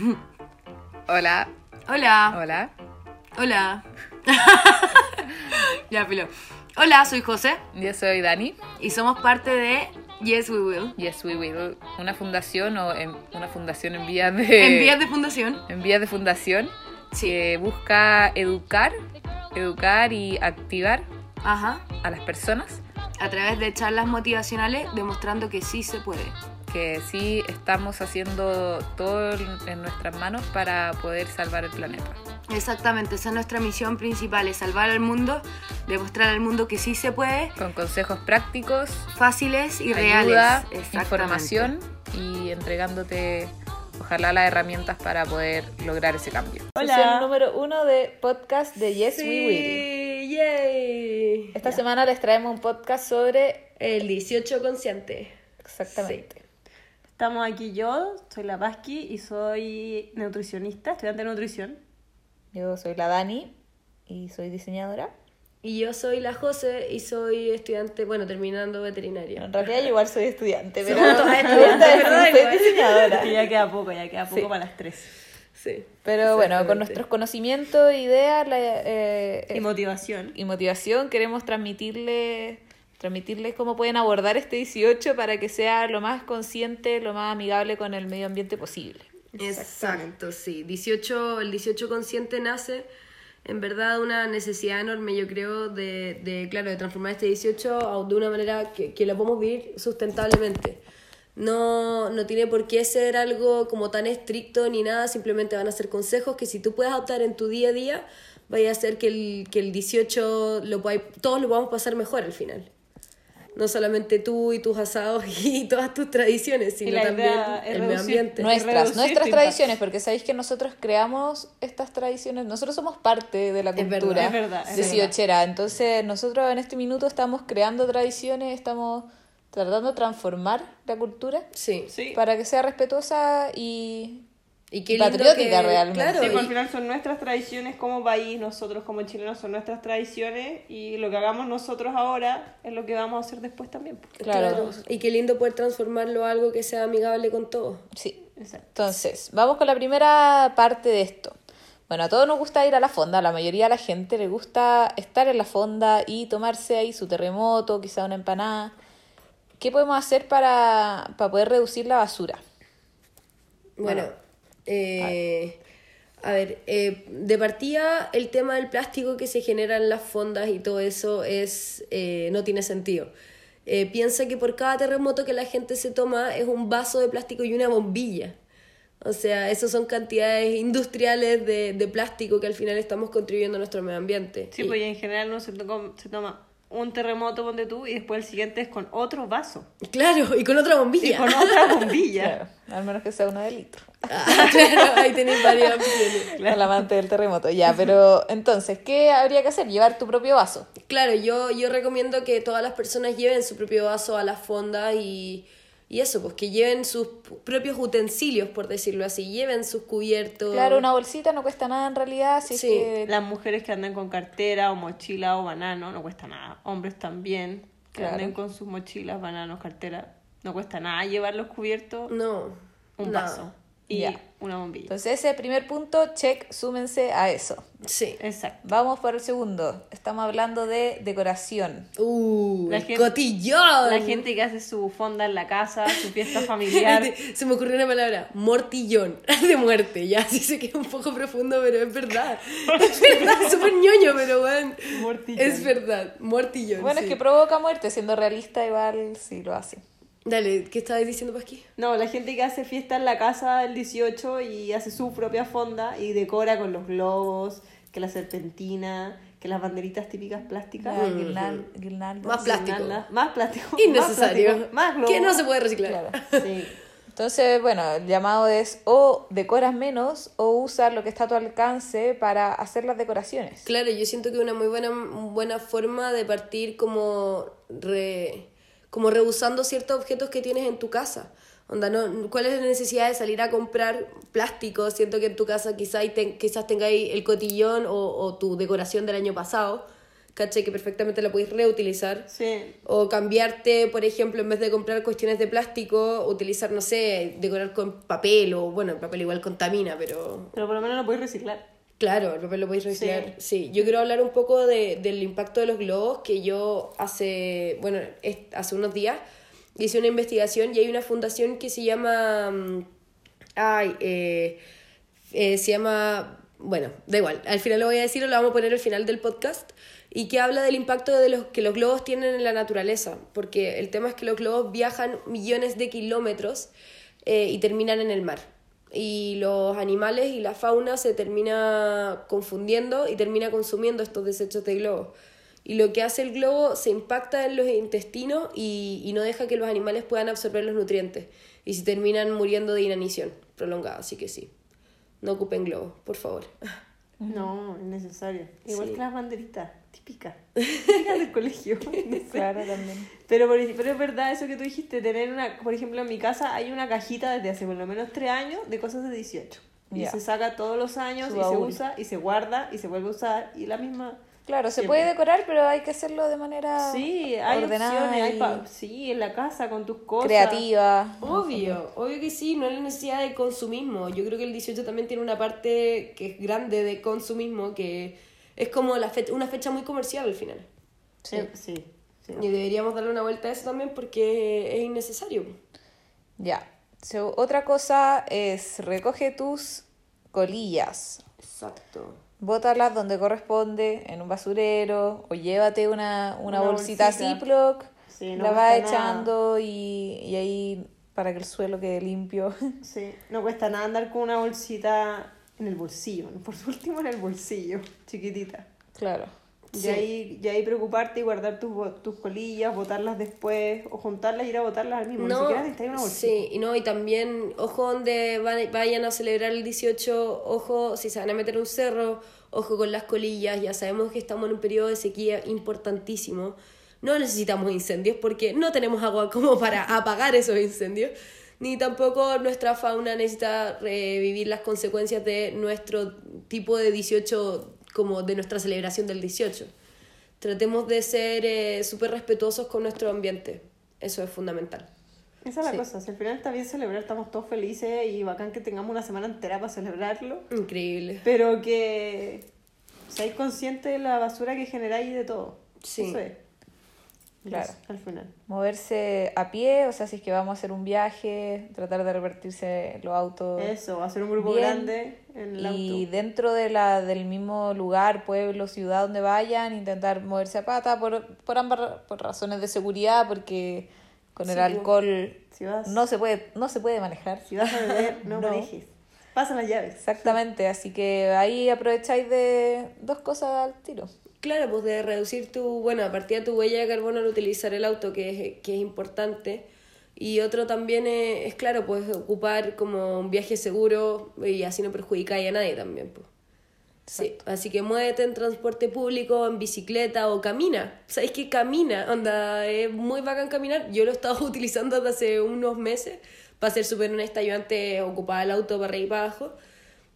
Hola. Hola. Hola. Hola. ya, filo. Hola, soy José Yo soy Dani. y somos parte de Yes We Will. Yes, we will. Una fundación o en, una fundación en vías de... En vías de fundación. en vías de fundación Sí. que busca educar, educar y activar Ajá. a las personas A través de charlas motivacionales demostrando que sí se puede. Que sí estamos haciendo todo en nuestras manos para poder salvar el planeta. Exactamente, esa es nuestra misión principal, es salvar al mundo, demostrar al mundo que sí se puede, Con consejos prácticos, fáciles y ayuda, reales. Información y entregándote ojalá las herramientas para poder lograr ese cambio. Hola. Sesión número uno de podcast de Yes We Will. Sí, yay. Esta semana les traemos un podcast sobre El 18 consciente. exactamente. Estamos aquí yo, soy la Pasqui y soy nutricionista, estudiante de nutrición. Yo soy la Dani y soy diseñadora. Y yo soy la José y soy estudiante, bueno, terminando veterinaria. En realidad yo igual soy estudiante, pero ¿verdad? soy diseñadora. Que ya queda poco, ya queda poco Sí. para las tres. Sí. Pero bueno, con nuestros conocimientos, ideas la- eh, Y motivación. y motivación queremos transmitirle transmitirles cómo pueden abordar este 18 para que sea lo más consciente, lo más amigable con el medio ambiente posible. Exacto, sí. 18, el 18 consciente nace en verdad una necesidad enorme, yo creo, de, de claro, de transformar este 18 a- de una manera que, que lo podamos vivir sustentablemente. No, no tiene por qué ser algo como tan estricto ni nada, simplemente van a ser consejos que si tú puedes adoptar en tu día a día, vaya a hacer que el, que el 18 lo todos lo podamos pasar mejor al final. No solamente tú y tus asados y todas tus tradiciones, sino también el medio ambiente. Nuestras, nuestras tradiciones, porque sabéis que nosotros creamos estas tradiciones, nosotros somos parte de la Es verdad, cultura es verdad, es de verdad. Siochera, entonces nosotros en este minuto estamos creando tradiciones, estamos tratando de transformar la cultura Sí. Sí. para que sea respetuosa y, Y qué lindo patriótica que- realmente. Claro, Sí, y- pues al final son nuestras tradiciones como país, nosotros como chilenos son nuestras tradiciones y lo que hagamos nosotros ahora es lo que vamos a hacer después también. pues. Claro. claro. Y qué lindo poder transformarlo a algo que sea amigable con todos. Sí. Exacto. Entonces, vamos con la primera parte de esto. Bueno, a todos nos gusta ir a la fonda, a la mayoría de la gente le gusta estar en la fonda y tomarse ahí su terremoto, quizá una empanada. ¿Qué podemos hacer para, para poder reducir la basura? Bueno, eh, a ver, eh, de partida el tema del plástico que se genera en las fondas y todo eso es eh, no tiene sentido. Eh, piensa que por cada terremoto que la gente se toma es un vaso de plástico y una bombilla. O sea, esas son cantidades industriales de, de plástico que al final estamos contribuyendo a nuestro medio ambiente. Sí, Y- pues en general uno se, to- se toma un terremoto, ponte tú, y después el siguiente es con otro vaso. Claro, y con otra Y bombilla. con otra bombilla. Claro, al menos que sea uno de litro. Ah, claro, ahí tenéis varias opciones. El amante del terremoto, ya, pero entonces, ¿qué habría que hacer? Llevar tu propio vaso. Claro, yo, yo recomiendo que todas las personas lleven su propio vaso a la fonda y, y eso, pues que lleven sus propios utensilios, por decirlo así, lleven sus cubiertos. Claro, una bolsita no cuesta nada en realidad, así es Sí. que Las mujeres que andan con cartera o mochila o banano no cuesta nada. Hombres también que Claro. anden con sus mochilas, bananos, cartera. No cuesta nada llevarlos cubiertos, No, un nada. vaso y Ya. Una bombilla. Entonces ese primer punto, check, súmense a eso. Sí. Exacto. Vamos por el segundo. Estamos hablando de decoración. Uh, La el gente- cotillón. La gente que hace su fonda en la casa, su fiesta familiar. Se me ocurrió una palabra, mortillón, de muerte, ya, sí sé que es un poco profundo, pero es verdad. Es verdad, súper ñoño, pero bueno, Mortillón. es verdad, mortillón. Bueno, sí. es que provoca muerte, siendo realista igual sí lo hace. Dale, ¿qué estabas diciendo, Pasqui? No, la gente que hace fiesta en la casa el 18 y hace su propia fonda y decora con los globos, que la serpentina, que las banderitas típicas plásticas. La guirnal- guirnaldas. Más plástico. Guirnaldas, Más plástico. Innecesario. Más, plástico, más globos. que no se puede reciclar. Claro. Sí. Entonces, bueno, el llamado es o decoras menos o usa lo que está a tu alcance para hacer las decoraciones. Claro, yo siento que una muy buena, buena forma de partir como, re- como rehusando ciertos objetos que tienes en tu casa. Onda, no, ¿Cuál es la necesidad de salir a comprar plástico? Siento que en tu casa quizás, ten- quizás tengáis el cotillón o, o tu decoración del año pasado. ¿cachai? Que perfectamente la podéis reutilizar. Sí. O cambiarte, por ejemplo, en vez de comprar cuestiones de plástico, utilizar, no sé, decorar con papel o, bueno, el papel igual contamina, pero Pero por lo menos lo puedes reciclar. Claro, el papel lo podéis reciclar. Sí. yo quiero hablar un poco de, del impacto de los globos que yo hace, bueno, es- hace unos días hice una investigación y hay una fundación que se llama, mm, ay, eh, eh, se llama, bueno, da igual, al final lo voy a decir o lo vamos a poner al final del podcast y que habla del impacto de los que los globos tienen en la naturaleza, porque el tema es que los globos viajan millones de kilómetros eh, y terminan en el mar. Y los animales y la fauna se termina confundiendo y termina consumiendo estos desechos de globos. Y lo que hace el globo se impacta en los intestinos y, y no deja que los animales puedan absorber los nutrientes. Y se terminan muriendo de inanición prolongada. Así que sí, no ocupen globos, por favor. No, es necesario. Igual Sí. que las banderitas, típicas. Típicas del colegio. no sé. Claro, también. Pero, por, pero es verdad eso que tú dijiste, tener una, por ejemplo, en mi casa hay una cajita desde hace por lo menos tres años de cosas de 18. Y se saca todos los años Su y se usa y se guarda y se vuelve a usar y la misma... Claro, se puede decorar, pero hay que hacerlo de manera Sí, hay ordenada opciones, y sí, en la casa con tus cosas. creativa. Obvio, obvio que sí, no es la necesidad de consumismo. Yo creo que el 18 también tiene una parte que es grande de consumismo, que es como la fe- una fecha muy comercial al final. Sí, sí. sí. Y deberíamos darle una vuelta a eso también porque es innecesario. Ya. So, otra cosa es recoge tus colillas. Exacto. Bótalas donde corresponde, en un basurero, o llévate una, una, Una bolsita, bolsita. Ziploc, Sí, no la vas echando y, y ahí para que el suelo quede limpio. Sí, no cuesta nada andar con una bolsita en el bolsillo, por último en el bolsillo, chiquitita. claro. Y Sí. ahí, y ahí preocuparte y guardar tus, tus colillas, botarlas después, o juntarlas y ir a botarlas al mismo. Ni siquiera una bolsita. sí, y no, y también, ojo donde va- vayan a celebrar el 18, ojo si se van a meter un cerro, ojo con las colillas, ya sabemos que estamos en un periodo de sequía importantísimo. No necesitamos incendios porque no tenemos agua como para apagar esos incendios, ni tampoco nuestra fauna necesita eh, vivir las consecuencias de nuestro tipo de 18, como de nuestra celebración del 18. Tratemos de ser eh, súper respetuosos con nuestro ambiente, eso es fundamental. Esa es la Sí. cosa, si al final está bien celebrar, estamos todos felices y bacán que tengamos una semana entera para celebrarlo, Increíble. pero que seáis conscientes de la basura que generáis y de todo. Sí. Eso es. Claro. Al final. Moverse a pie, o sea, si es que vamos a hacer un viaje, tratar de repartirse los autos. Eso, hacer un grupo Bien. grande en el y auto. dentro de la, del mismo lugar, pueblo, ciudad donde vayan, intentar moverse a pata por, por ambas por razones de seguridad, porque con el Sí, pues. alcohol Si vas, no se puede no se puede manejar. si vas a beber, no, No. manejes. Pasa las llaves. Exactamente, así que ahí aprovecháis de dos cosas al tiro. Claro, pues de reducir tu, bueno, a partir de tu huella de carbono al utilizar el auto, que es, que es importante. Y otro también es, es, claro, pues ocupar como un viaje seguro y así no perjudicáis a nadie también, pues. Sí, así que muévete en transporte público, en bicicleta o camina. ¿Sabéis que camina? Onda, es muy bacán caminar. Yo lo he estado utilizando desde hace unos meses. Para ser súper honesta, yo antes ocupaba el auto para arriba y para abajo.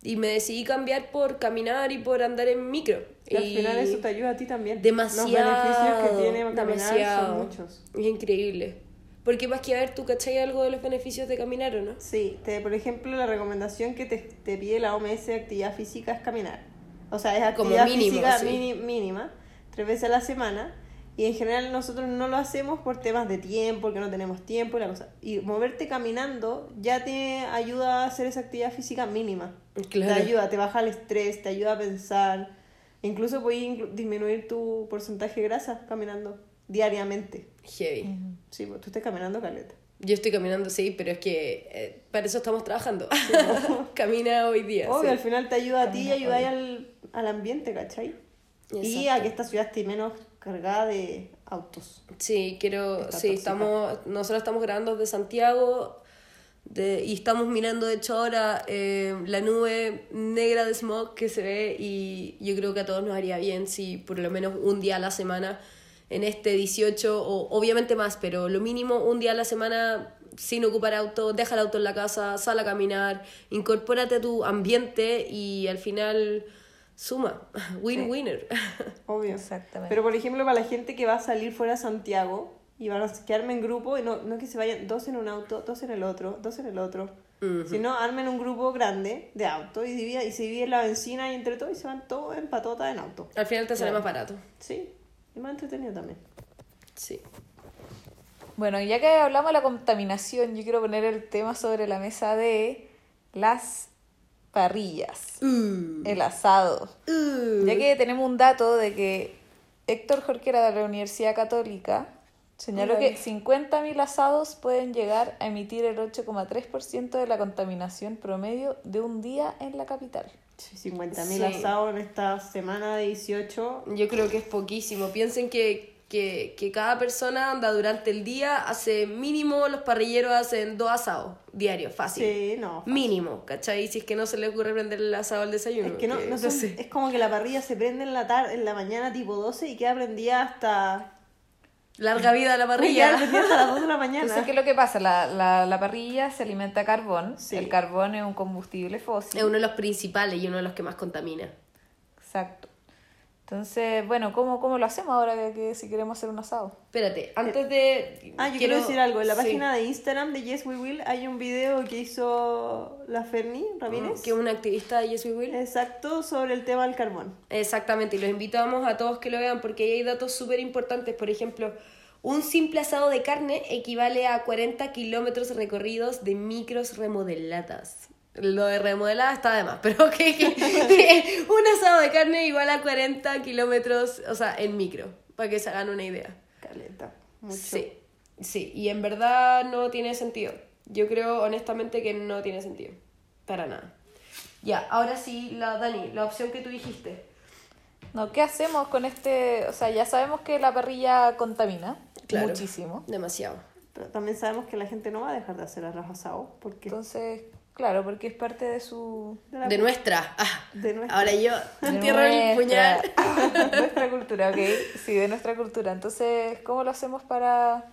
Y me decidí cambiar por caminar y por andar en micro. Y al Y- final eso te ayuda a ti también. Demasiado. Los beneficios que tiene caminar demasiado. son muchos. Es increíble. Porque más que a ver, ¿tú cachai algo de los beneficios de caminar o no? Sí, te, por ejemplo, la recomendación que te, te pide la OMS de actividad física es caminar. O sea, es Como actividad mínimo, física sí. mini- mínima, tres veces a la semana. Y en general nosotros no lo hacemos por temas de tiempo, porque no tenemos tiempo y la cosa. Y moverte caminando ya te ayuda a hacer esa actividad física mínima. Claro. Te ayuda, te baja el estrés, te ayuda a pensar. Incluso puedes inclu- disminuir tu porcentaje de grasa caminando diariamente. Heavy. Sí, pues tú estás caminando caleta. Yo estoy caminando, sí, pero es que eh, para eso estamos trabajando. Camina hoy día. Obvio, sí. al final te ayuda a ti y ayudáis al, al ambiente, ¿cachai? Y Exacto. a que esta ciudad esté menos cargada de autos. Sí, quiero. Está Sí, tóxica. estamos. Nosotros estamos grabando desde Santiago. De, y estamos mirando, de hecho, ahora eh, la nube negra de smog que se ve. Y yo creo que a todos nos haría bien si por lo menos un día a la semana, en este 18, o obviamente más, pero lo mínimo un día a la semana sin ocupar auto, deja el auto en la casa, sal a caminar, incorpórate a tu ambiente y al final suma. Win-winner. Obvio. Exactamente. Pero por ejemplo, para la gente que va a salir fuera de Santiago y van a quedarme en grupo, y no, no que se vayan dos en un auto, dos en el otro, dos en el otro, sino armen un grupo grande de auto y, divida, y se dividen la benzina y entre todos y se van todos en patota en auto. Al final te sale Claro. más barato. Sí, y más entretenido también. Sí. Bueno, ya que hablamos de la contaminación, yo quiero poner el tema sobre la mesa de las parrillas, el asado. Ya que tenemos un dato de que Héctor Jorquera de la Universidad Católica señaló que 50.000 asados pueden llegar a emitir el 8,3% de la contaminación promedio de un día en la capital. Sí, 50.000 Sí. asados en esta semana de 18. Yo creo que es poquísimo. Piensen que, que, que cada persona anda durante el día, hace mínimo, los parrilleros hacen dos asados diarios, fácil. Sí, no. Mínimo, ¿cachai? Si es que no se le ocurre prender el asado al desayuno. Es que no, no son- sé. es como que la parrilla se prende en la tarde, en la mañana tipo 12 y queda prendida hasta Larga vida a la Queda parrilla. prendida hasta las 2 de la mañana. Entonces, ¿qué es lo que pasa? La, la, la parrilla se alimenta a carbón. Sí. El carbón es un combustible fósil. Es uno de los principales y uno de los que más contamina. Exacto. Entonces, bueno, ¿cómo, cómo lo hacemos ahora que, que si queremos hacer un asado? Espérate, antes de. Ah, yo quiero, decir algo. En la sí. página de Instagram de Yes We Will hay un video que hizo la Ferni Ramírez. Que es una activista de Yes We Will. Exacto, sobre el tema del carbón. Exactamente, y los invitamos a todos que lo vean porque ahí hay datos súper importantes. Por ejemplo, un simple asado de carne equivale a 40 kilómetros recorridos de micros remodeladas. Lo de remodelada está de más, pero que, que- que un asado de carne igual a 40 kilómetros, o sea, en micro, para que se hagan una idea. Caleta. Mucho. Sí, sí, y en verdad no tiene sentido. Yo creo honestamente que no tiene sentido, para nada. Ya, ahora sí, la Dani, la opción que tú dijiste. No, ¿qué hacemos con este? O sea, ya sabemos que la parrilla contamina Claro. muchísimo. Demasiado. Pero también sabemos que la gente no va a dejar de hacer arroz asado porque Entonces, claro, porque es parte de su... de nuestra. Ah, De nuestra. Ahora yo entierro el puñal. nuestra- nuestra cultura, ok. Sí, de nuestra cultura. Entonces, ¿cómo lo hacemos para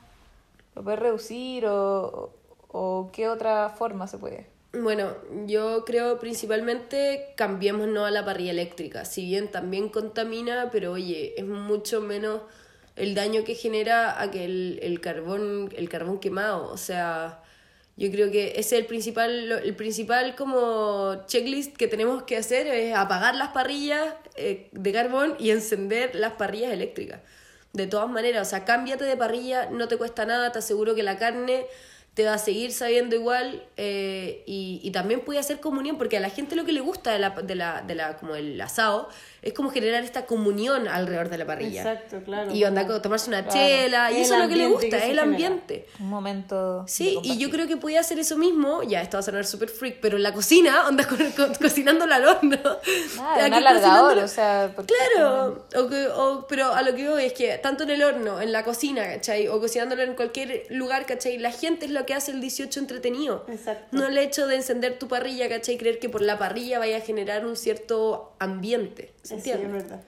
lo poder reducir o, o qué otra forma se puede? Bueno, yo creo principalmente cambiémonos a la parrilla eléctrica. Si bien también contamina, pero oye, es mucho menos el daño que genera a que el, el carbón, el carbón quemado. O sea, yo creo que ese es el principal, el principal como checklist que tenemos que hacer es apagar las parrillas eh, de carbón y encender las parrillas eléctricas. De todas maneras, o sea, cámbiate de parrilla, no te cuesta nada, te aseguro que la carne te va a seguir sabiendo igual eh, y, y también puede hacer comunión, porque a la gente lo que le gusta de la, de la, de la, como el asado es como generar esta comunión alrededor de la parrilla. Exacto, claro. Y onda, como- tomarse una Claro. chela, y El eso es lo que le gusta, que es el genera. ambiente. Un momento... Sí, y yo creo que podía hacer eso mismo, ya, esto va a sonar súper freak, pero en la cocina, onda co- co- cocinándola al horno. Ah, Aquí un alargador, o sea... porque- Claro, o que, o- pero a lo que voy es que tanto en el horno, en la cocina, ¿cachai? O cocinándolo en cualquier lugar, ¿cachai? La gente es lo que hace el 18 entretenido. Exacto. No el hecho de encender tu parrilla, ¿cachai? Creer que por la parrilla vaya a generar un cierto ambiente. ¿Se Sí, es verdad.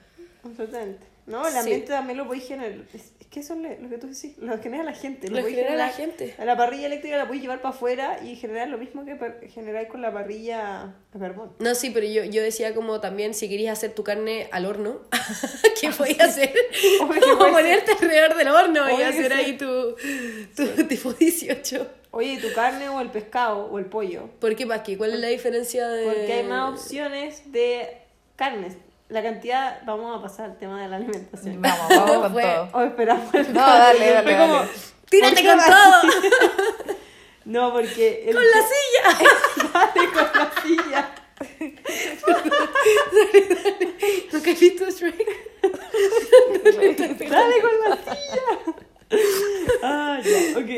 Absolutamente. No, el Sí. ambiente también lo podéis generar. Es, es que eso es lo lo que tú decís, lo genera la gente. Lo podéis genera la generar- gente. A la parrilla eléctrica la podéis llevar para afuera y generar lo mismo que generáis con la parrilla a carbón. No, sí, pero yo, yo decía como también si querías hacer tu carne al horno, ¿qué podías hacer? Obvio Como ponerte alrededor del horno y Obvio que hacer sí. ahí tu, tu tipo 18. Oye, tu carne o el pescado o el pollo. ¿Por qué, Paqui? ¿Cuál es la diferencia de...? Porque hay más opciones de carnes. La cantidad, vamos a pasar al tema de la alimentación. Vamos, vamos con Fue- todo. O esperamos el No, dale, dale, como, dale. ¡Tírate ¿por qué con todo! No, porque. el- ¡Con la silla! Dale con la silla. ¿Nunca has visto Shrek? Dale con la silla. Ah, ya, ok.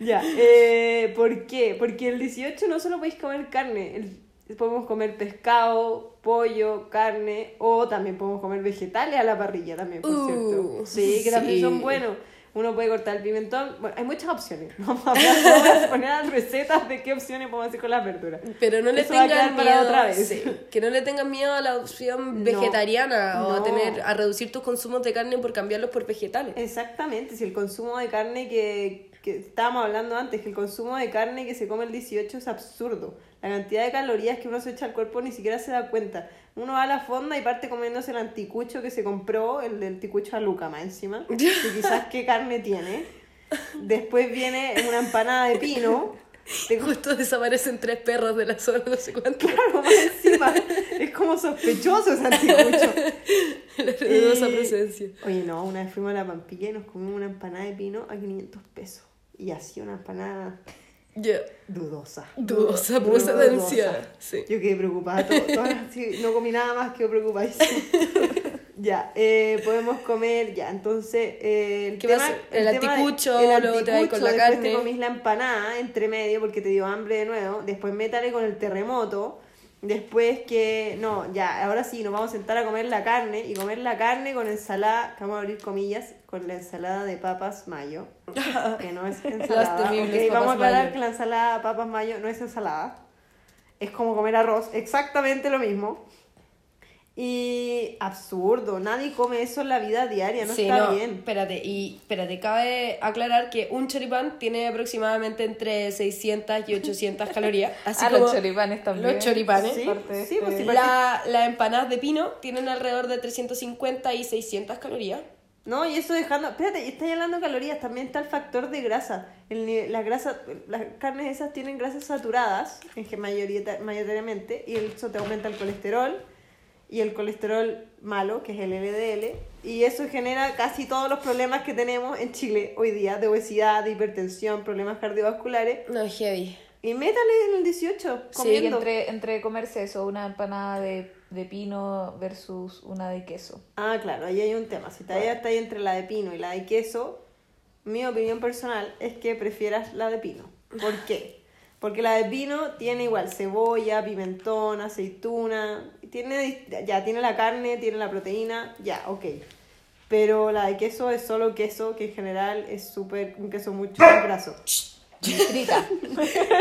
Ya, eh, ¿por qué? Porque el 18 no solo podéis comer carne, el- podemos comer pescado, pollo, carne, o también podemos comer vegetales a la parrilla también, por Uh, cierto. Sí, que también sí. son buenos. Uno puede cortar el pimentón. Bueno, hay muchas opciones. Vamos a, hablar, vamos a poner las recetas de qué opciones podemos hacer con las verduras. Pero no le Eso va a tengan quedar para miedo otra vez. sí, que no le tengan miedo a la opción No, vegetariana o a tener a reducir tus consumos de carne por cambiarlos por vegetales. Exactamente, si el consumo de carne que, que estábamos hablando antes, que el consumo de carne que se come el 18 es absurdo. La cantidad de calorías que uno se echa al cuerpo ni siquiera se da cuenta. Uno va a la fonda y parte comiéndose el anticucho que se compró, el del anticucho a Luca más encima, que quizás qué carne tiene. Después viene una empanada de pino. Te Justo desaparecen tres perros de la zona, no sé cuánto. Claro, más encima. Es como sospechoso ese anticucho. La dudosa Y- presencia. Oye, no, una vez fuimos a la Pampilla y nos comimos una empanada de pino a 500 pesos. Y así una empanada dudosa. Dudosa dudosa. Sí. Yo quedé preocupada. todo- sí, no comí nada más, quedé preocupadísima. ya, eh, podemos comer, ya. Entonces, eh, el ¿Qué tema, más? El anticucho, el te vas con la después carne. te comís la empanada entre medio porque te dio hambre de nuevo. Después métale con el terremoto. Después que, no, ya, ahora sí, nos vamos a sentar a comer la carne y comer la carne con ensalada, que vamos a abrir comillas, con la ensalada de papas mayo, que no es ensalada. Vamos a aclarar mayo. que la ensalada de papas mayo no es ensalada, es como comer arroz, exactamente lo mismo. Y absurdo, nadie come eso en la vida diaria, no Sí, está no, bien. espérate, y espérate, cabe aclarar que un choripán tiene aproximadamente entre 600 y 800 calorías. Así Ah, como los choripanes también. Los choripanes. Sí, este- pues sí, La, las empanadas de pino tienen alrededor de 350 y 600 calorías. No, y eso dejando. Espérate, estáis hablando de calorías, también está el factor de grasa. El, ni- la grasa las carnes esas tienen grasas saturadas, en que mayorita- mayoritariamente, y eso te aumenta el colesterol, y el colesterol malo, que es el LDL, y eso genera casi todos los problemas que tenemos en Chile hoy día, de obesidad, de hipertensión, problemas cardiovasculares. No, heavy. Y métale en el 18, Sí, comiendo. entre, entre comerse eso, una empanada de, de pino versus una de queso. Ah, claro, ahí hay un tema. Si todavía está ahí entre la de pino y la de queso, mi opinión personal es que prefieras la de pino. ¿Por qué? Porque la de pino tiene igual cebolla, pimentón, aceituna, tiene ya tiene la carne, tiene la proteína, ya, ok. Pero la de queso es solo queso, que en general es súper un queso mucho más graso. Frita.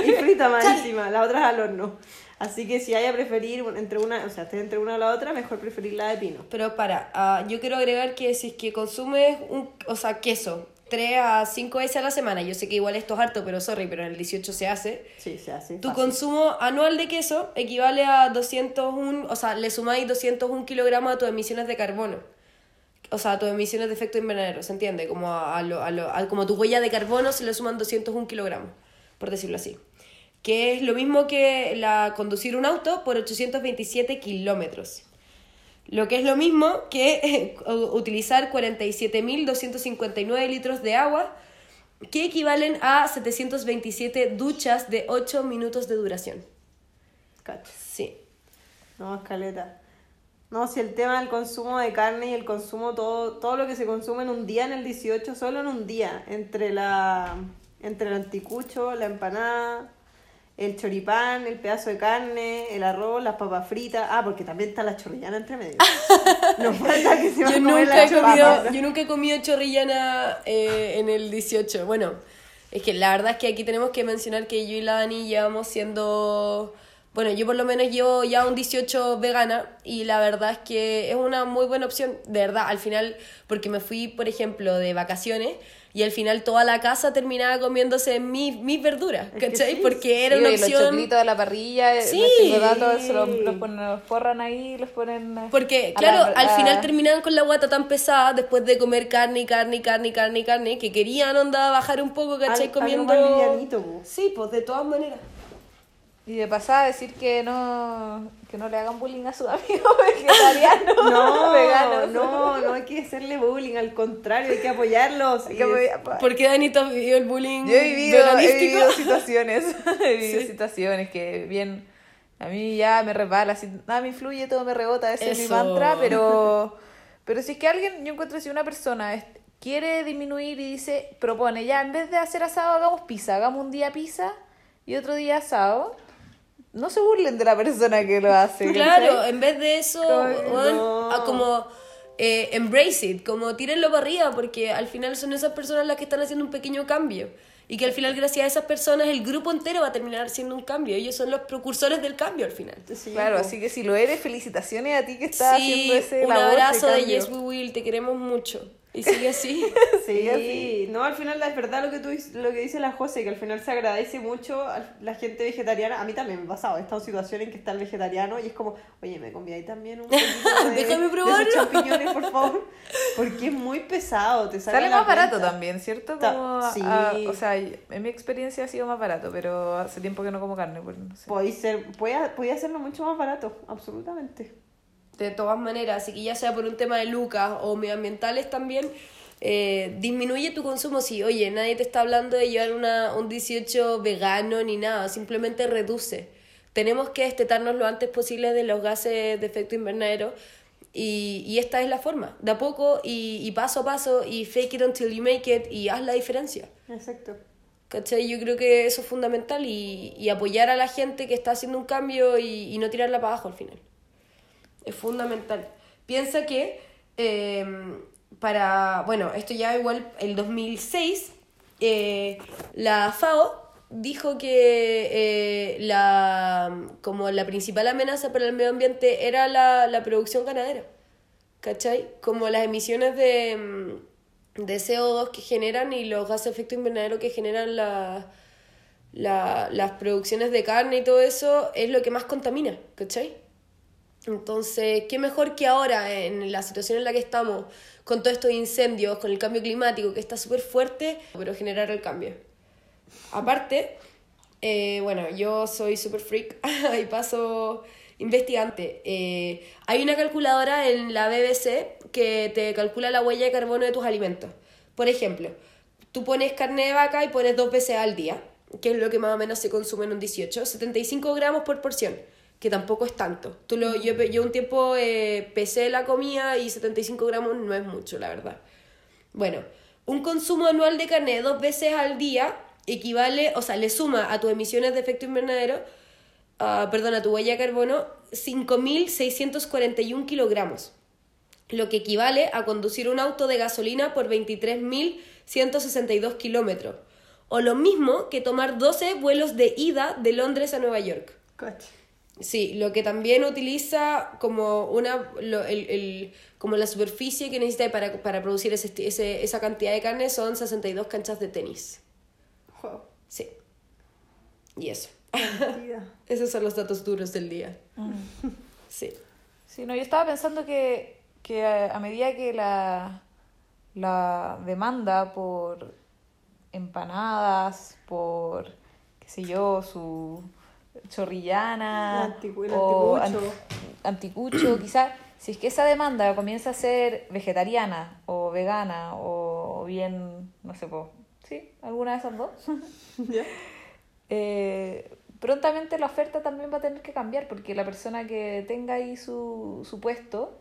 Y frita encima, la otra es al horno. Así que si hay a preferir entre una, o sea, estés entre una o la otra, mejor preferir la de pino. Pero para, ah, yo quiero agregar que si es que consumes un, o sea, queso 3 a 5 veces a la semana, yo sé que igual esto es harto, pero sorry, pero en el 18 se hace. Sí, se hace. Tu fácil. consumo anual de queso equivale a 201, o sea, le sumáis 201 kilogramos a tus emisiones de carbono. O sea, a tus emisiones de efecto invernadero, ¿se entiende? Como a, a lo, a lo- a- como tu huella de carbono se le suman 201 kilogramos, por decirlo así. Que es lo mismo que la conducir un auto por 827 kilómetros. Lo que es lo mismo que utilizar 47.259 litros de agua, que equivalen a 727 duchas de 8 minutos de duración. Cacho. Sí. No, escaleta. No, si el tema del consumo de carne y el consumo, todo, todo lo que se consume en un día, en el 18, solo en un día, entre la entre el anticucho, la empanada, el choripán, el pedazo de carne, el arroz, las papas fritas. Ah, porque también está la chorrillana entre medio. No falta que se Yo a comer nunca, he comido, yo nunca he comido chorrillana eh, en el 18. Bueno, es que la verdad es que aquí tenemos que mencionar que yo y la Dani llevamos siendo... Bueno, yo por lo menos llevo ya un 18 vegana y la verdad es que es una muy buena opción, de verdad, al final, porque me fui, por ejemplo, de vacaciones y al final toda la casa terminaba comiéndose mis, mis verduras, Es que ¿cachai? sí, porque era Sí, una y los opción... choclitos de la parrilla, Sí. los los, los ponen, los forran ahí, los ponen... eh, Porque, claro, la- al a- final terminaban con la guata tan pesada después de comer carne, y carne, y carne, y carne, carne, que querían onda bajar un poco, ¿cachai? Al- Comiendo. po. Sí, pues de todas maneras. Y de pasada decir que no, que no le hagan bullying a sus amigos vegetarianos, No, veganos. no, no hay que hacerle bullying, al contrario, hay que apoyarlos. Hay que es- apoyar- ¿Por qué Danito has vivido el bullying Yo he vivido, he veganístico? vivido situaciones, he vivido Sí. situaciones que bien, a mí ya me resbala, así, nada me influye, todo me rebota, ese es mi Eso. mantra, pero, pero si es que alguien, yo encuentro si una persona es- quiere disminuir y dice, propone, ya en vez de hacer asado hagamos pizza, hagamos un día pizza y otro día asado, no se burlen de la persona que lo hace. Claro, en vez de eso, Ay, weón, no. a como eh, embrace it, como tírenlo para arriba, porque al final son esas personas las que están haciendo un pequeño cambio. Y que al final, gracias a esas personas, el grupo entero va a terminar haciendo un cambio. Ellos son los precursores del cambio al final. Sí, Claro, así que si lo eres, felicitaciones a ti que estás Sí, haciendo ese un labor de abrazo de. Yes We Will, te queremos mucho. Y sigue así. Sí, así. No, al final es verdad lo que tú dices- lo que dice la José, que al final se agradece mucho a la gente vegetariana. A mí también me ha pasado, he estado en situaciones en que está el vegetariano y es como, oye, me comí ahí también un poquito de, Déjame probarlo. esos champiñones, por favor. Porque es muy pesado, te Sale más barato también, ¿cierto? Como a- sí. a- o sea, en mi experiencia ha sido más barato, pero hace tiempo que no como carne, pues no sé. Podéis ser, puede, puede hacerlo mucho más barato, absolutamente. De todas maneras, así que ya sea por un tema de lucas o medioambientales también, eh, disminuye tu consumo. Si, oye, nadie te está hablando de llevar una, un 18 vegano ni nada, simplemente reduce. Tenemos que destetarnos lo antes posible de los gases de efecto invernadero y, y esta es la forma, de a poco y, y paso a paso y fake it until you make it y haz la diferencia. Exacto. ¿Cachai? Yo creo que eso es fundamental y, y apoyar a la gente que está haciendo un cambio y, y no tirarla para abajo al final. Es fundamental. Piensa que eh, para, bueno, esto ya igual, el 2006, eh, la FAO dijo que eh, la, como la principal amenaza para el medio ambiente era la, la producción ganadera. ¿Cachai? Como las emisiones de, mm, de CO2 que generan y los gases de efecto invernadero que generan la, la- las producciones de carne y todo eso es lo que más contamina, ¿cachai? Entonces, qué mejor que ahora, en la situación en la que estamos, con todos estos incendios, con el cambio climático que está súper fuerte, pero generar el cambio. Aparte, eh, bueno, yo soy súper freak y paso investigante. Eh, hay una calculadora en la BBC que te calcula la huella de carbono de tus alimentos. Por ejemplo, tú pones carne de vaca y pones dos veces al día, que es lo que más o menos se consume en un 18, 75 gramos por porción, que tampoco es tanto. Tú lo, yo, yo un tiempo eh, pesé la comida y 75 gramos no es mucho, la verdad. Bueno, un consumo anual de carne dos veces al día equivale, o sea, le suma a tus emisiones de efecto invernadero, ah, perdón, a tu huella de carbono, 5.641 kilogramos, lo que equivale a conducir un auto de gasolina por 23.162 kilómetros, o lo mismo que tomar 12 vuelos de ida de Londres a Nueva York. Sí, lo que también utiliza como una lo- el, el- como la superficie que necesita para, para producir ese, ese- esa cantidad de carne son 62 canchas de tenis. Wow. Sí. Y eso. Esos son los datos duros del día. Mm. Sí. Sí, no, yo estaba pensando que, que a, a medida que la, la demanda por empanadas, por, qué sé yo, su chorrillana anticu- o anticucho. an- anticucho, quizás, si es que esa demanda comienza a ser vegetariana o vegana o, o bien, no sé, po, sí, alguna de esas dos, eh, prontamente la oferta también va a tener que cambiar porque la persona que tenga ahí su, su puesto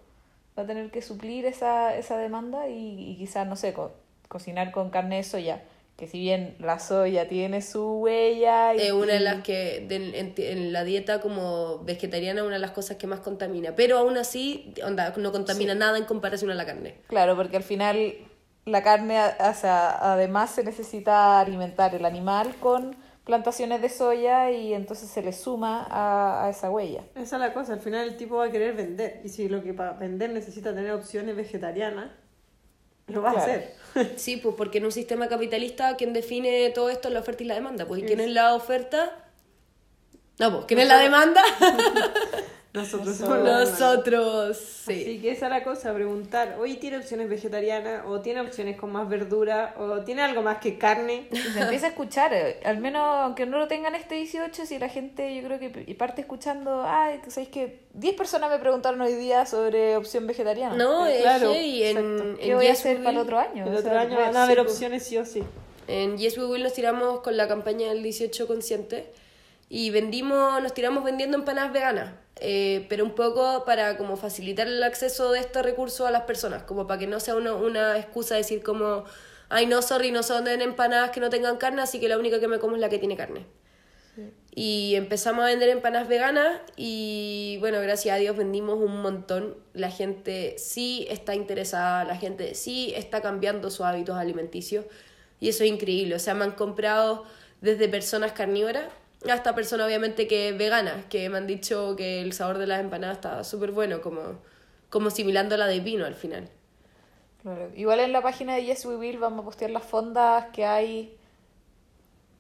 va a tener que suplir esa, esa demanda y, y quizás, no sé, co- cocinar con carne de soya, que si bien la soya tiene su huella... Y, Es una de las que de- en, en la dieta como vegetariana una de las cosas que más contamina. Pero aún así, onda, no contamina nada en comparación a la carne. Claro, porque al final la carne, o sea, además se necesita alimentar el animal con plantaciones de soya y entonces se le suma a, a esa huella. Esa es la cosa, al final el tipo va a querer vender. Y si lo que para vender necesita tener opciones vegetarianas, lo va a hacer. Sí, pues porque en un sistema capitalista quien define todo esto es la oferta y la demanda. Pues ¿y quién es la oferta? No, pues ¿quién es la demanda? Nosotros somos. Nosotros, Así sí. que esa es la cosa, preguntar, oye, ¿tiene opciones vegetarianas? ¿O tiene opciones con más verdura? ¿O tiene algo más que carne? Y se empieza a escuchar, eh, al menos aunque no lo tengan este 18, si la gente yo creo que parte escuchando, ay, tú sabes que 10 personas me preguntaron hoy día sobre opción vegetariana. No, Eh, claro, que en, exacto. ¿Qué en voy a hacer para el otro año? El O otro sea, año van a haber opciones sí o sí. En Yes We Will nos tiramos con la campaña del 18 consciente y vendimos, nos tiramos vendiendo empanadas veganas, eh, pero un poco para como facilitar el acceso de este recurso a las personas, como para que no sea una, una excusa decir como, ay no, sorry, no son de empanadas que no tengan carne, así que la única que me como es la que tiene carne. Y empezamos a vender empanadas veganas y bueno, gracias a Dios vendimos un montón. La gente sí está interesada, la gente sí está cambiando sus hábitos alimenticios y eso es increíble. O sea, me han comprado desde personas carnívoras hasta personas obviamente que veganas, que me han dicho que el sabor de las empanadas está súper bueno, como, como similando la de vino al final. Claro. Igual en la página de Yes We Will vamos a postear las fondas que hay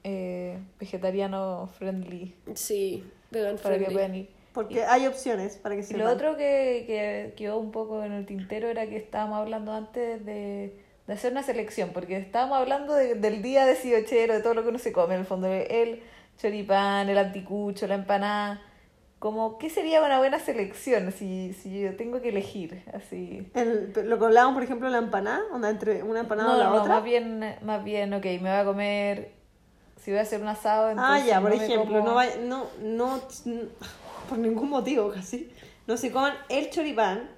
eh, vegetariano friendly Sí, vegan para que friendly. puedan ir. Porque hay opciones para que se lo otro que, que quedó un poco en el tintero era que estábamos hablando antes de, de hacer una selección, porque estábamos hablando de- del día de de todo lo que uno se come, en el fondo, el choripán, el anticucho, la empanada. Como, ¿qué sería una buena selección si, si yo tengo que elegir? Así. El- lo que hablábamos, por ejemplo, la empanada, onda entre una empanada No, o la no, otra. más bien, más bien, ok, me voy a comer. Si voy a hacer un asado, Ah, entonces. ya, por no ejemplo, como- no, vaya- no, no, por ningún motivo casi, no se coman el choripán,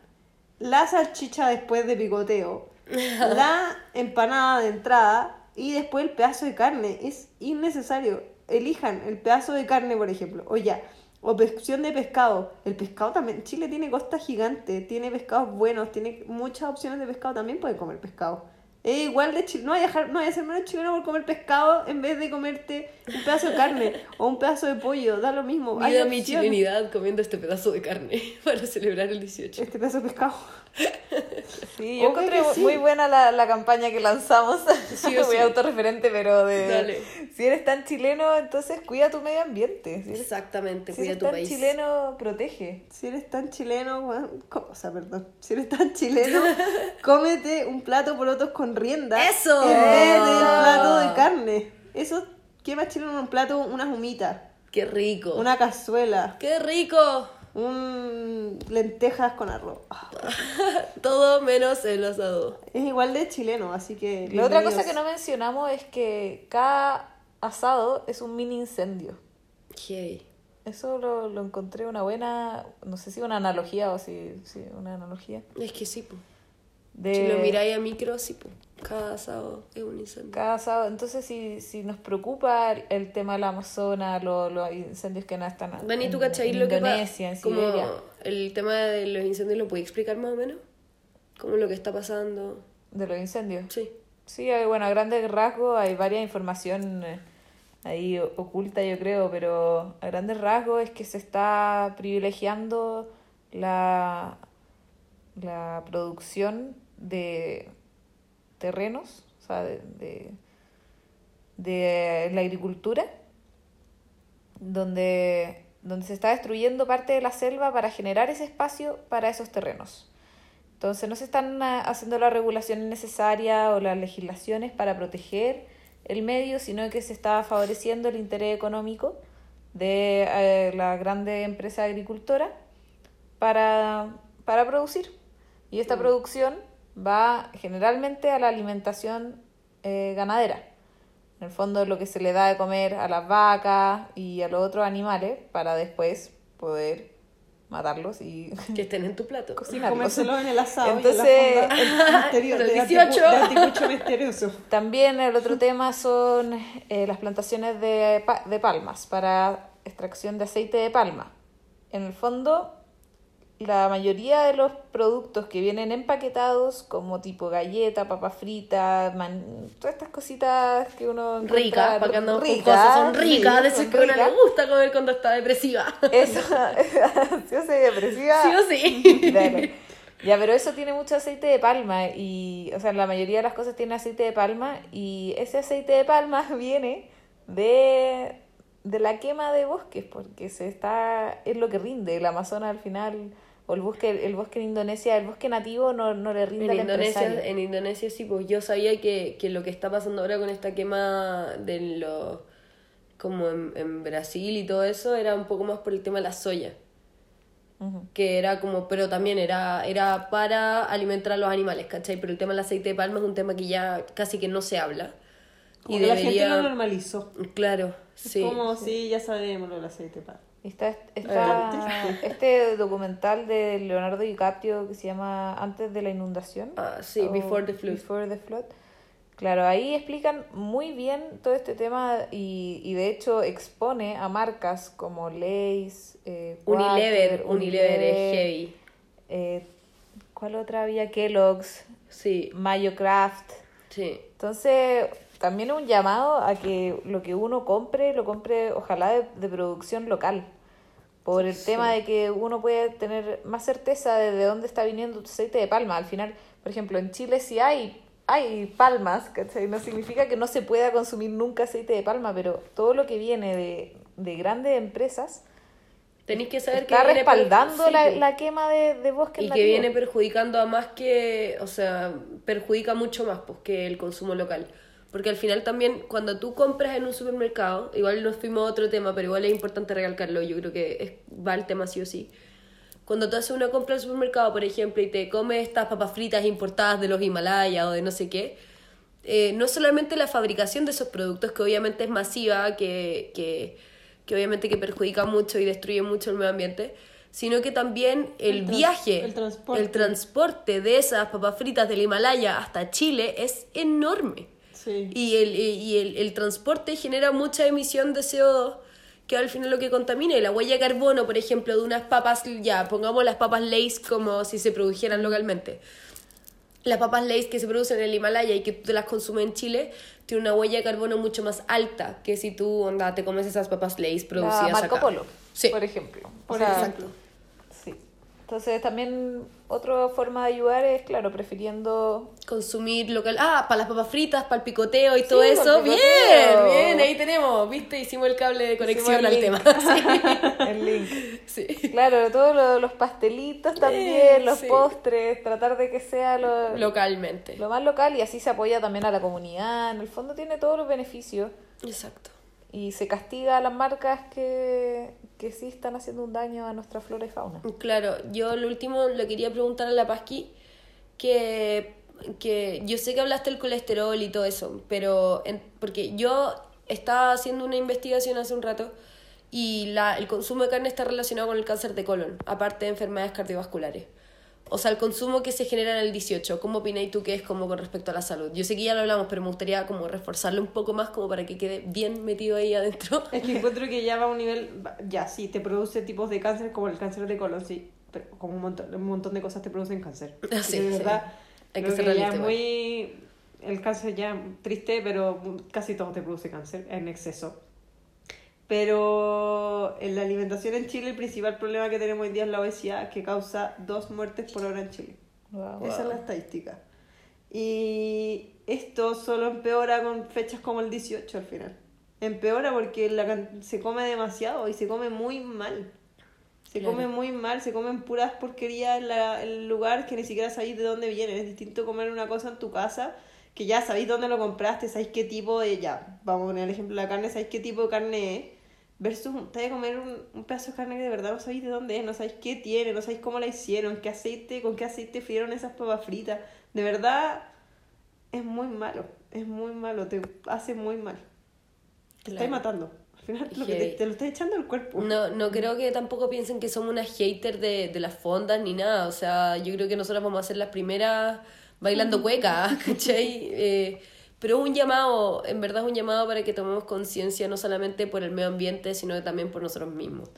la salchicha después de picoteo, la empanada de entrada y después el pedazo de carne. Es innecesario. Elijan el pedazo de carne, por ejemplo, o ya. O opción de pescado. El pescado también. Chile tiene costa gigante, tiene pescados buenos, tiene muchas opciones de pescado. También puede comer pescado. Es igual de chileno. No vaya a dejar, no vaya a ser menos chileno por comer pescado en vez de comerte un pedazo de carne o un pedazo de pollo. Da lo mismo. Hay mi chilenidad comiendo este pedazo de carne para celebrar el 18. Este pedazo de pescado. Sí, yo Obvio encontré que sí. muy buena la, la campaña que lanzamos. Sí o Muy sí. autorreferente, pero de. Dale. Si eres tan chileno, entonces cuida tu medio ambiente. Si eres, Exactamente, si cuida eres tu tan país. chileno, protege. Si eres tan chileno, co- o sea, perdón, si eres tan chileno, cómete un plato porotos con rienda. ¡Eso! En vez del plato de carne. Eso, ¿qué más chileno? Un plato, unas humitas, ¡Qué rico! una cazuela, ¡Qué rico! Un lentejas con arroz. Ah, Todo menos el asado. Es igual de chileno, así que. La otra cosa que no mencionamos es que cada asado es un mini incendio. Yay. Eso lo, lo encontré una buena, no sé si una analogía o si, si una analogía. Es que sí, po. De Si lo miráis a micro, sí, po. Cada asado es un incendio. cada asado. Entonces, si, si nos preocupa el, tema de la Amazona, lo- los incendios que no están Dani, ¿tú cachai en lo que? Indonesia, en Como Siberia, el tema de los incendios, ¿lo puedes explicar más o menos? Como lo que está pasando. de los incendios. Sí. Sí, hay, bueno, a grandes rasgos hay varias información eh, ahí oculta, yo creo, pero a grandes rasgos es que se está privilegiando la, la producción de terrenos, o sea, de, de, de la agricultura, donde, donde se está destruyendo parte de la selva para generar ese espacio para esos terrenos. Entonces no se están ah, haciendo las regulaciones necesarias o las legislaciones para proteger el medio, sino que se está favoreciendo el interés económico de eh, la grande empresa agricultora para, para producir. Y esta producción va generalmente a la alimentación eh, ganadera. En el fondo lo que se le da de comer a las vacas y a los otros animales para después poder matarlos y Que estén en tu plato. cocinarlos. Comérselo en el asado Entonces, y en la fonda misterio- el de 18. anticu- de anticucho misterioso. También el otro tema son eh, las plantaciones de, pa- de palmas para extracción de aceite de palma. En el fondo, la mayoría de los productos que vienen empaquetados, como tipo galleta, papa frita, man- todas estas cositas que uno Ricas, para que con ricas. Son ricas, de esas que a uno le gusta comer cuando está depresiva. Eso, yo soy depresiva. Sí o sí. Dale. Ya, pero eso tiene mucho aceite de palma y, o sea, la mayoría de las cosas tiene aceite de palma y ese aceite de palma viene de, de la quema de bosques porque se está, es lo que rinde. El Amazonas al final, o el bosque, el bosque en Indonesia, el bosque nativo no, no le rinde En al Indonesia, empresario. en Indonesia sí, pues yo sabía que, que lo que está pasando ahora con esta quema de los como en, en Brasil y todo eso era un poco más por el tema de la soya. Ujú. Que era como, pero también era, era para alimentar a los animales, ¿cachai? Pero el tema del aceite de palma es un tema que ya casi que no se habla. Como y que la debería. gente lo normalizó. Claro, sí. Como si ya sabemos lo del aceite de palma. Está, está este documental de Leonardo DiCaprio que se llama Antes de la inundación. Ah, sí, Before the Flood. Before the Flood. Claro, ahí explican muy bien todo este tema y, y de hecho expone a marcas como Lay's, eh, Unilever, Quaker, Unilever es heavy. eh, ¿Cuál otra había? Kellogg's, Sí, Mayo Craft. sí. Entonces, también es un llamado a que lo que uno compre, lo compre ojalá de, de producción local. por el tema de que uno puede tener más certeza de, de dónde está viniendo tu aceite de palma. Al final, por ejemplo, en Chile sí hay, hay palmas, ¿cachai? No significa que no se pueda consumir nunca aceite de palma, pero todo lo que viene de, de grandes empresas Tenéis que saber está que per- respaldando la, la quema de, de bosques y que viene perjudicando a más que, o sea, perjudica mucho más pues, que el consumo local. Porque al final también cuando tú compras en un supermercado, igual nos fuimos a otro tema, pero igual es importante recalcarlo, yo creo que es, va el tema sí o sí. Cuando tú haces una compra al supermercado, por ejemplo, y te comes estas papas fritas importadas de los Himalayas o de no sé qué, eh, no solamente la fabricación de esos productos, que obviamente es masiva, que, que, que obviamente que perjudica mucho y destruye mucho el medio ambiente, sino que también el, El viaje, el transporte. el transporte de esas papas fritas del Himalaya hasta Chile es enorme. Sí. Y el, y el, el transporte genera mucha emisión de CO2 que al final lo que contamina. Y la huella de carbono, por ejemplo, de unas papas, ya, pongamos las papas Lay's como si se produjeran localmente. Las papas Lay's que se producen en el Himalaya y que tú te las consumes en Chile, tiene una huella de carbono mucho más alta que si tú onda, te comes esas papas Lay's producidas la Marco acá. Polo, Sí. por ejemplo. O Por sea, ejemplo. Entonces también otra forma de ayudar es, claro, prefiriendo... consumir local. Ah, para las papas fritas, para el picoteo y todo eso. Bien, bien, ahí tenemos. ¿Viste? Hicimos el cable de conexión al link. tema. el link. Sí. Claro, todos lo- los pastelitos también, los sí. postres, tratar de que sea lo, Localmente. lo más local y así se apoya también a la comunidad. En el fondo tiene todos los beneficios Exacto. Y se castiga a las marcas que, que sí están haciendo un daño a nuestra flora y fauna. Claro, yo lo último le quería preguntar a la Pasqui que, que yo sé que hablaste del colesterol y todo eso, pero en- porque yo estaba haciendo una investigación hace un rato y la, el consumo de carne está relacionado con el cáncer de colon, aparte de enfermedades cardiovasculares. O sea, el consumo que se genera en el 18, ¿cómo opináis tú que es como con respecto a la salud? Yo sé que ya lo hablamos, pero me gustaría como reforzarlo un poco más como para que quede bien metido ahí adentro. Es que encuentro que ya va a un nivel, ya sí, te produce tipos de cáncer como el cáncer de colon, sí, pero como un montón, un montón de cosas te producen cáncer. Ah, sí, de sí. verdad, Hay que ser ya realista muy, el cáncer ya triste, pero casi todo te produce cáncer en exceso. Pero en la alimentación en Chile el principal problema que tenemos hoy día es la obesidad que causa dos muertes por hora en Chile. Wow. Esa es la estadística. Y esto solo empeora con fechas como el 18 al final. Empeora porque la se come demasiado y se come muy mal. Se Claro. come muy mal, se comen puras porquerías en la- el lugar que ni siquiera sabéis de dónde viene. Es distinto comer una cosa en tu casa que ya sabéis dónde lo compraste, sabéis qué tipo de... Ya, vamos a poner el ejemplo de la carne, sabéis qué tipo de carne es. Versus, te vas a comer un, un pedazo de carne que de verdad no sabéis de dónde es, no sabéis qué tiene, no sabéis cómo la hicieron, qué aceite, con qué aceite frieron esas papas fritas. De verdad, es muy malo, es muy malo, te hace muy mal. Te Claro. estáis matando. Al final lo que te, lo estás echando al cuerpo. No, no creo que tampoco piensen que somos unas haters de, de las fondas ni nada. O sea, yo creo que nosotros vamos a ser las primeras bailando cueca, ¿cachai? Eh, pero es un llamado, en verdad es un llamado para que tomemos conciencia no solamente por el medio ambiente, sino que también por nosotros mismos.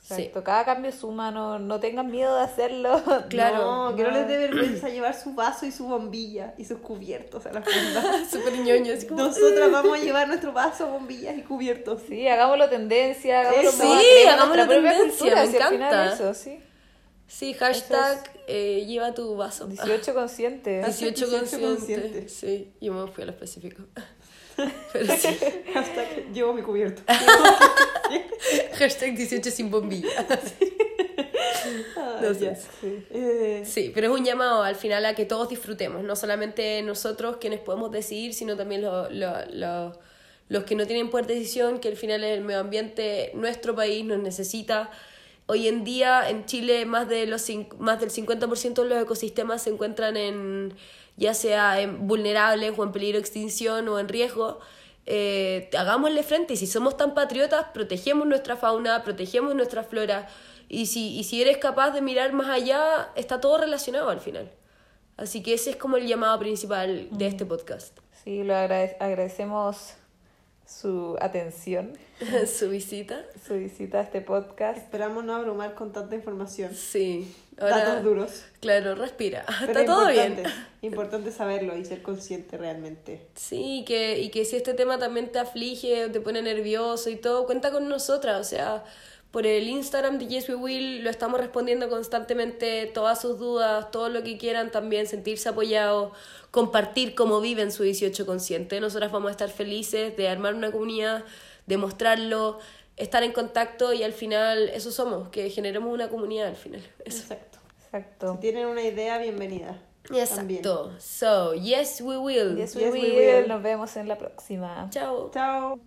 Sí. Exacto, cada cambio suma, no, no tengan miedo de hacerlo. Claro. No, que no les dé vergüenza llevar su vaso y su bombilla y sus cubiertos a la fonda. Súper ñoño, así como... Nosotras vamos a llevar nuestro vaso, bombillas y cubiertos. Sí, hagámoslo tendencia, hagámoslo Sí, creemos hagámoslo tendencia, cultura, me si al final encanta. eso, sí. Sí, hashtag eh, lleva tu vaso. 18 consciente. 18 18 consciente. consciente. Sí, yo me fui a lo específico. Pero sí. Hashtag llevo mi cubierto. Hashtag 18 sin bombilla. Ah, ya. sé. Eh, Sí, pero es un llamado al final a que todos disfrutemos, no solamente nosotros quienes podemos decidir, sino también lo- lo- lo- los que no tienen poder de decisión, que al final el medio ambiente, nuestro país nos necesita. Hoy en día en Chile más, de los, más del 50% de los ecosistemas se encuentran en ya sea en vulnerables o en peligro de extinción o en riesgo. Eh, hagámosle frente y si somos tan patriotas, protegemos nuestra fauna, protegemos nuestra flora y si, y si eres capaz de mirar más allá, está todo relacionado al final. Así que ese es como el llamado principal de este podcast. Sí, lo agrade- agradecemos su atención, Su visita. su visita a este podcast. esperamos no abrumar con tanta información. Sí. Datos duros. Claro, respira. Pero Está todo importante, bien. Importante saberlo y ser consciente realmente. Sí, y que, y que si este tema también te aflige o te pone nervioso y todo, cuenta con nosotras. O sea, por el Instagram de Yes We Will, lo estamos respondiendo constantemente, todas sus dudas, todo lo que quieran también, sentirse apoyados, compartir cómo viven su 18 consciente. Nosotras vamos a estar felices de armar una comunidad, de mostrarlo, estar en contacto y al final eso somos, que generemos una comunidad al final. Eso. Exacto. Exacto. Si tienen una idea, bienvenida. También. Exacto. So, yes we will. Yes, we Yes, we will. will. Nos vemos en la próxima. Chao. Chao.